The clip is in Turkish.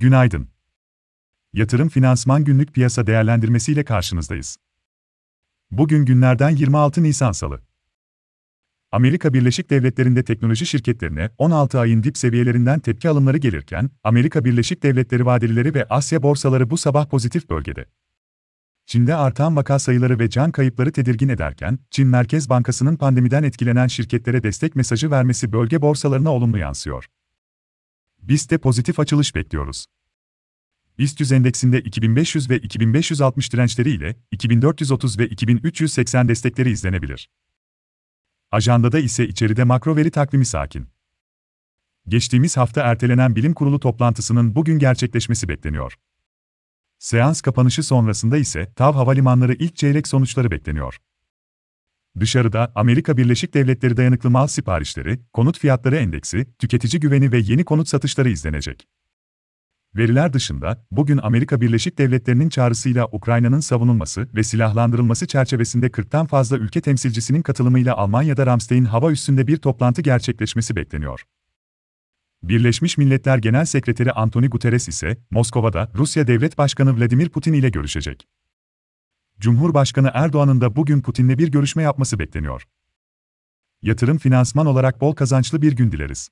Günaydın. Yatırım Finansman Günlük Piyasa Değerlendirmesi ile karşınızdayız. Bugün günlerden 26 Nisan Salı. Amerika Birleşik Devletleri'nde teknoloji şirketlerine 16 ayın dip seviyelerinden tepki alımları gelirken, Amerika Birleşik Devletleri vadelileri ve Asya borsaları bu sabah pozitif bölgede. Çin'de artan vaka sayıları ve can kayıpları tedirgin ederken, Çin Merkez Bankası'nın pandemiden etkilenen şirketlere destek mesajı vermesi bölge borsalarına olumlu yansıyor. Biz de pozitif açılış bekliyoruz. BIST 100 endeksinde 2500 ve 2560 dirençleri ile 2430 ve 2380 destekleri izlenebilir. Ajandada ise içeride makro veri takvimi sakin. Geçtiğimiz hafta ertelenen bilim kurulu toplantısının bugün gerçekleşmesi bekleniyor. Seans kapanışı sonrasında ise TAV Havalimanları ilk çeyrek sonuçları bekleniyor. Dışarıda Amerika Birleşik Devletleri dayanıklı mal siparişleri, konut fiyatları endeksi, tüketici güveni ve yeni konut satışları izlenecek. Veriler dışında, bugün Amerika Birleşik Devletleri'nin çağrısıyla Ukrayna'nın savunulması ve silahlandırılması çerçevesinde 40'tan fazla ülke temsilcisinin katılımıyla Almanya'da Ramstein hava üssünde bir toplantı gerçekleşmesi bekleniyor. Birleşmiş Milletler Genel Sekreteri Antonio Guterres ise Moskova'da Rusya Devlet Başkanı Vladimir Putin ile görüşecek. Cumhurbaşkanı Erdoğan'ın da bugün Putin'le bir görüşme yapması bekleniyor. Yatırım finansman olarak bol kazançlı bir gün dileriz.